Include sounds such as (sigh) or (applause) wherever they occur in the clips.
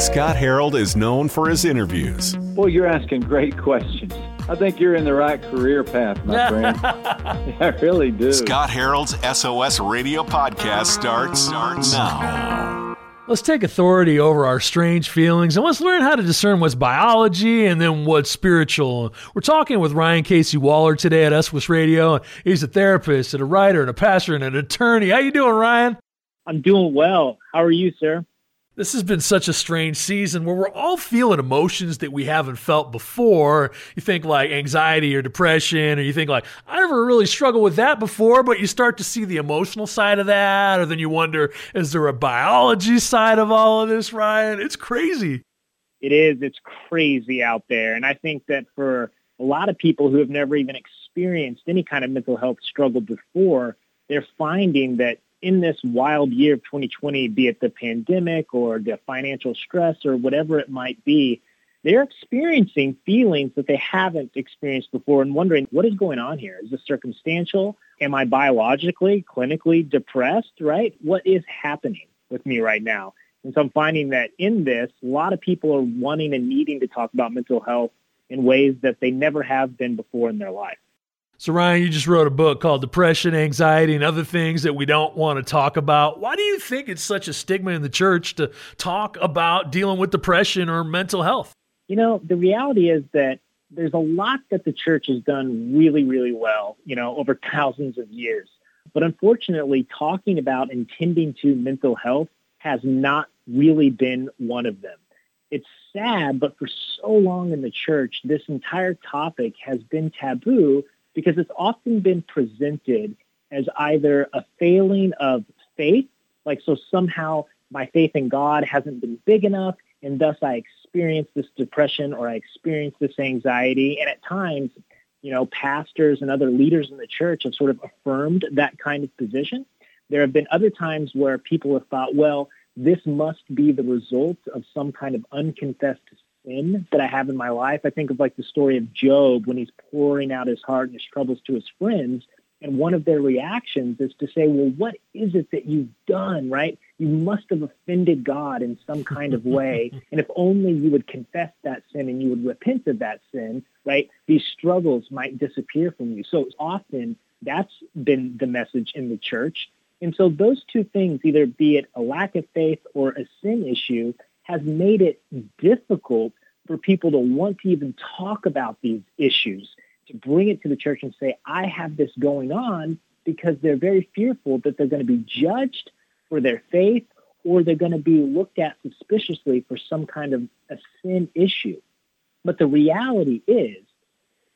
Scott Harold is known for his interviews. Well, you're asking great questions. I think you're in the right career path, my (laughs) friend. I really do. Scott Harold's SOS Radio podcast starts, starts now. Let's take authority over our strange feelings and let's learn how to discern what's biology and then what's spiritual. We're talking with Ryan Casey Waller today at SOS Radio. He's a therapist and a writer and a pastor and an attorney. How you doing, Ryan? I'm doing well. How are you, sir? This has been such a strange season where we're all feeling emotions that we haven't felt before. You think like anxiety or depression, or you think like, I never really struggled with that before, but you start to see the emotional side of that, or then you wonder, is there a biology side of all of this, Ryan? It's crazy. It is. It's crazy out there. And I think that for a lot of people who have never even experienced any kind of mental health struggle before, they're finding that in this wild year of 2020, be it the pandemic or the financial stress or whatever it might be, they're experiencing feelings that they haven't experienced before and wondering what is going on here? Is this circumstantial? Am I biologically, clinically depressed, right? What is happening with me right now? And so I'm finding that in this, a lot of people are wanting and needing to talk about mental health in ways that they never have been before in their life. So, Ryan, you just wrote a book called Depression, Anxiety, and Other Things That We Don't Want to Talk About. Why do you think it's such a stigma in the church to talk about dealing with depression or mental health? You know, the reality is that there's a lot that the church has done really, really well, you know, over thousands of years. But unfortunately, talking about and tending to mental health has not really been one of them. It's sad, but for so long in the church, this entire topic has been taboo because it's often been presented as either a failing of faith, like so somehow my faith in God hasn't been big enough, and thus I experience this depression or I experience this anxiety. And at times, you know, pastors and other leaders in the church have sort of affirmed that kind of position. There have been other times where people have thought, well, this must be the result of some kind of unconfessed sin that I have in my life. I think of like the story of Job when he's pouring out his heart and his troubles to his friends. And one of their reactions is to say, well, what is it that you've done, right? You must have offended God in some kind of way. (laughs) and if only you would confess that sin and you would repent of that sin, right? These struggles might disappear from you. So often that's been the message in the church. And so those two things, either be it a lack of faith or a sin issue, has made it difficult for people to want to even talk about these issues, to bring it to the church and say, I have this going on because they're very fearful that they're going to be judged for their faith or they're going to be looked at suspiciously for some kind of a sin issue. But the reality is,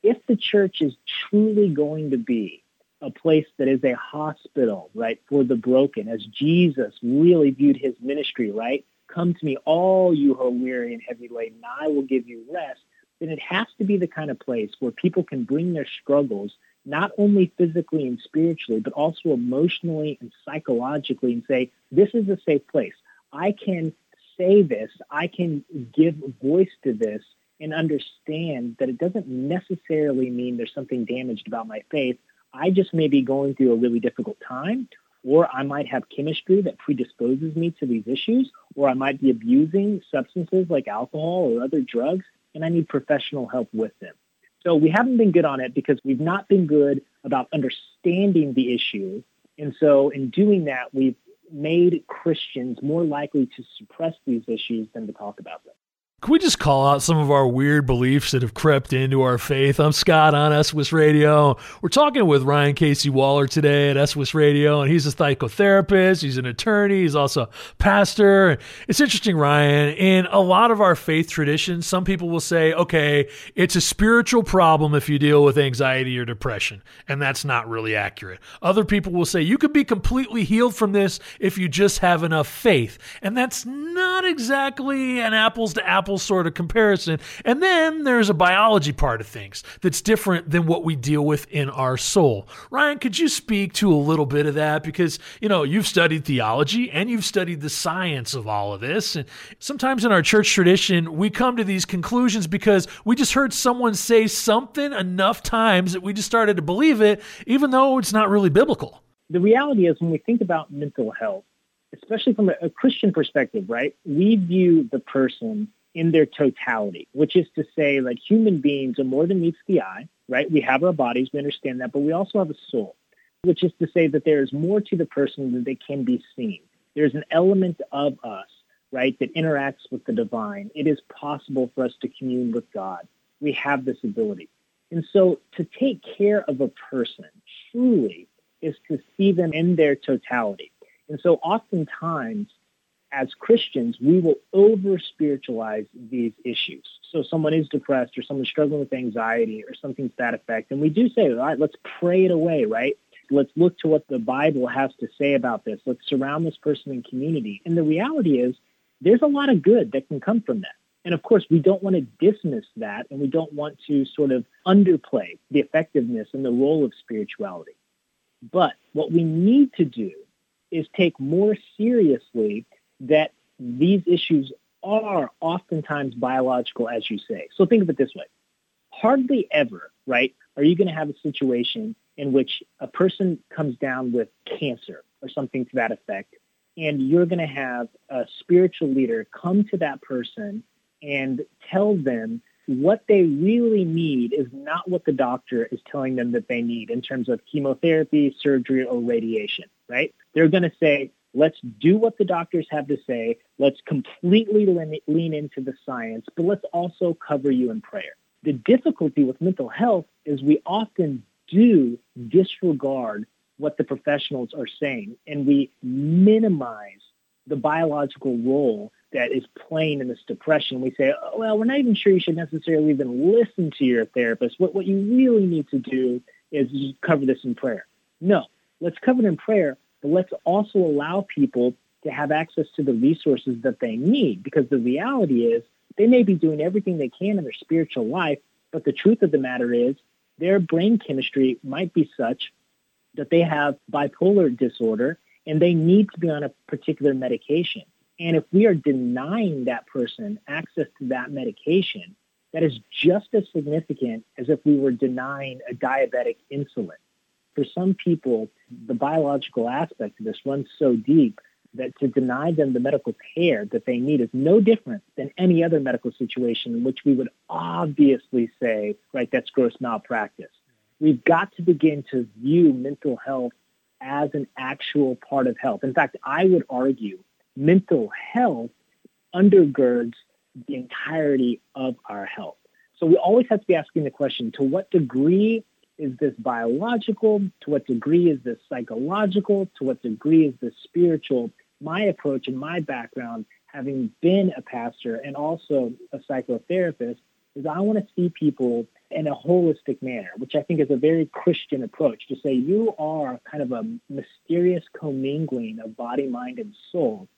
if the church is truly going to be a place that is a hospital, right, for the broken, as Jesus really viewed his ministry, right? Come to me, all you who are weary and heavy laden, I will give you rest. Then it has to be the kind of place where people can bring their struggles, not only physically and spiritually, but also emotionally and psychologically, and say, This is a safe place. I can say this, I can give voice to this and understand that it doesn't necessarily mean there's something damaged about my faith. I just may be going through a really difficult time, or I might have chemistry that predisposes me to these issues, or I might be abusing substances like alcohol or other drugs, and I need professional help with them. So we haven't been good on it because we've not been good about understanding the issue. And so in doing that, we've made Christians more likely to suppress these issues than to talk about them. Can we just call out some of our weird beliefs that have crept into our faith? I'm Scott on SOS Radio. We're talking with Ryan Casey Waller today at SOS Radio, and he's a psychotherapist. He's an attorney. He's also a pastor. It's interesting, Ryan. In a lot of our faith traditions, some people will say, okay, it's a spiritual problem if you deal with anxiety or depression, and that's not really accurate. Other people will say you could be completely healed from this if you just have enough faith, and that's not exactly an apples to apples sort of comparison. And then there's a biology part of things that's different than what we deal with in our soul. Ryan, could you speak to a little bit of that? Because, you know, you've studied theology and you've studied the science of all of this. And sometimes in our church tradition, we come to these conclusions because we just heard someone say something enough times that we just started to believe it, even though it's not really biblical. The reality is, when we think about mental health, especially from a, Christian perspective, right? We view the person in their totality, which is to say, like human beings are more than meets the eye, right? We have our bodies, we understand that, but we also have a soul, which is to say that there is more to the person than they can be seen. There's an element of us, right, that interacts with the divine. It is possible for us to commune with God. We have this ability. And so to take care of a person truly is to see them in their totality. And so oftentimes as Christians, we will over spiritualize these issues. So someone is depressed or someone's struggling with anxiety or something to that effect. And we do say, all right, let's pray it away, right? Let's look to what the Bible has to say about this. Let's surround this person in community. And the reality is, there's a lot of good that can come from that. And of course, we don't want to dismiss that and we don't want to sort of underplay the effectiveness and the role of spirituality. But what we need to do is take more seriously that these issues are oftentimes biological, as you say. So think of it this way. Hardly ever, right, are you going to have a situation in which a person comes down with cancer or something to that effect, and you're going to have a spiritual leader come to that person and tell them what they really need is not what the doctor is telling them that they need in terms of chemotherapy, surgery, or radiation, right? They're going to say, let's do what the doctors have to say. Let's completely lean into the science, but let's also cover you in prayer. The difficulty with mental health is we often do disregard what the professionals are saying and we minimize the biological role that is playing in this depression. We say, oh, well, we're not even sure you should necessarily even listen to your therapist. What, what you really need to do is cover this in prayer. No, let's cover it in prayer, but let's also allow people to have access to the resources that they need because the reality is they may be doing everything they can in their spiritual life, but the truth of the matter is their brain chemistry might be such that they have bipolar disorder and they need to be on a particular medication. And if we are denying that person access to that medication, that is just as significant as if we were denying a diabetic insulin. For some people, the biological aspect of this runs so deep that to deny them the medical care that they need is no different than any other medical situation in which we would obviously say, right, that's gross malpractice. We've got to begin to view mental health as an actual part of health. In fact, I would argue mental health undergirds the entirety of our health. So we always have to be asking the question to what degree is this biological? To what degree is this psychological? To what degree is this spiritual? My approach and my background, having been a pastor and also a psychotherapist, is I want to see people in a holistic manner, which I think is a very Christian approach to say you are kind of a mysterious commingling of body, mind, and soul.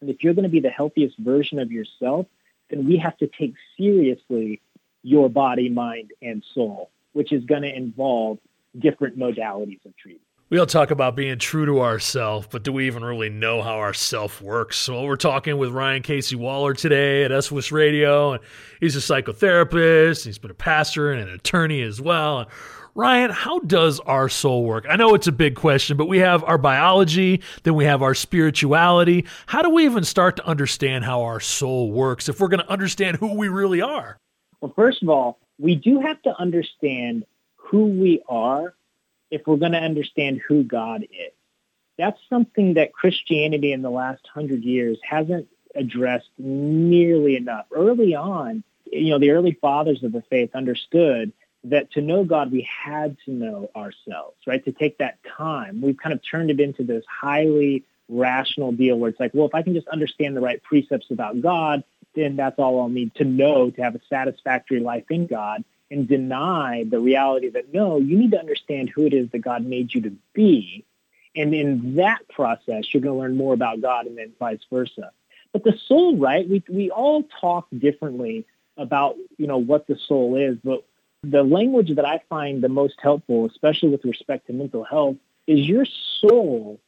And if you're going to be the healthiest version of yourself, then we have to take seriously your body, mind, and soul which is going to involve different modalities of treatment. We all talk about being true to ourself, but do we even really know how our self works? So we're talking with Ryan Casey Waller today at SOS Radio, and he's a psychotherapist. He's been a pastor and an attorney as well. Ryan, how does our soul work? I know it's a big question, but we have our biology, then we have our spirituality. How do we even start to understand how our soul works if we're going to understand who we really are? Well, first of all, we do have to understand who we are if we're going to understand who God is. That's something that Christianity in the last hundred years hasn't addressed nearly enough. Early on, you know, the early fathers of the faith understood that to know God, we had to know ourselves, right? To take that time. We've kind of turned it into this highly rational deal where it's like, well, if I can just understand the right precepts about God, then that's all I'll need to know to have a satisfactory life in God and deny the reality that no, you need to understand who it is that God made you to be. And in that process, you're going to learn more about God and then vice versa. But the soul, right? We, we all talk differently about, you know, what the soul is, but the language that I find the most helpful, especially with respect to mental health, is your soul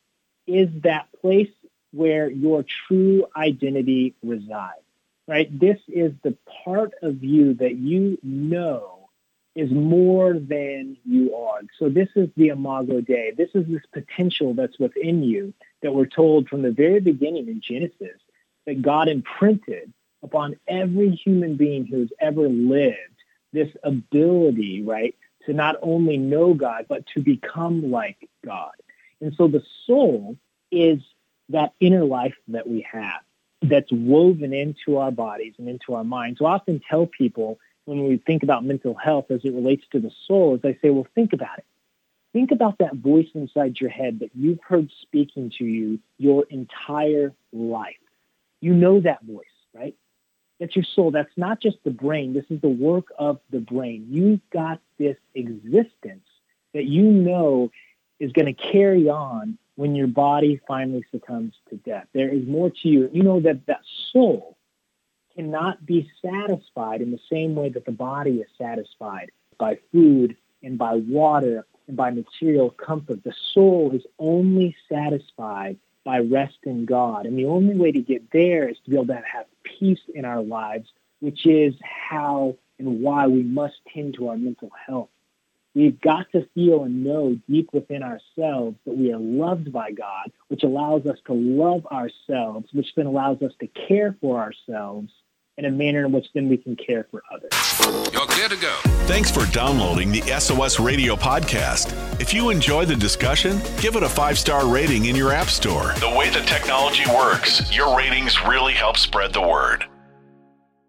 is that place where your true identity resides right? This is the part of you that you know is more than you are. So this is the Imago Dei. This is this potential that's within you that we're told from the very beginning in Genesis that God imprinted upon every human being who's ever lived this ability, right, to not only know God, but to become like God. And so the soul is that inner life that we have that's woven into our bodies and into our minds. So I often tell people when we think about mental health as it relates to the soul, is I say, well, think about it. Think about that voice inside your head that you've heard speaking to you your entire life. You know that voice, right? That's your soul. That's not just the brain. This is the work of the brain. You've got this existence that you know is going to carry on when your body finally succumbs to death. There is more to you. You know that that soul cannot be satisfied in the same way that the body is satisfied by food and by water and by material comfort. The soul is only satisfied by rest in God. And the only way to get there is to be able to have peace in our lives, which is how and why we must tend to our mental health. We've got to feel and know deep within ourselves that we are loved by God, which allows us to love ourselves, which then allows us to care for ourselves in a manner in which then we can care for others. You're clear to go. Thanks for downloading the SOS Radio podcast. If you enjoy the discussion, give it a five star rating in your app store. The way the technology works, your ratings really help spread the word.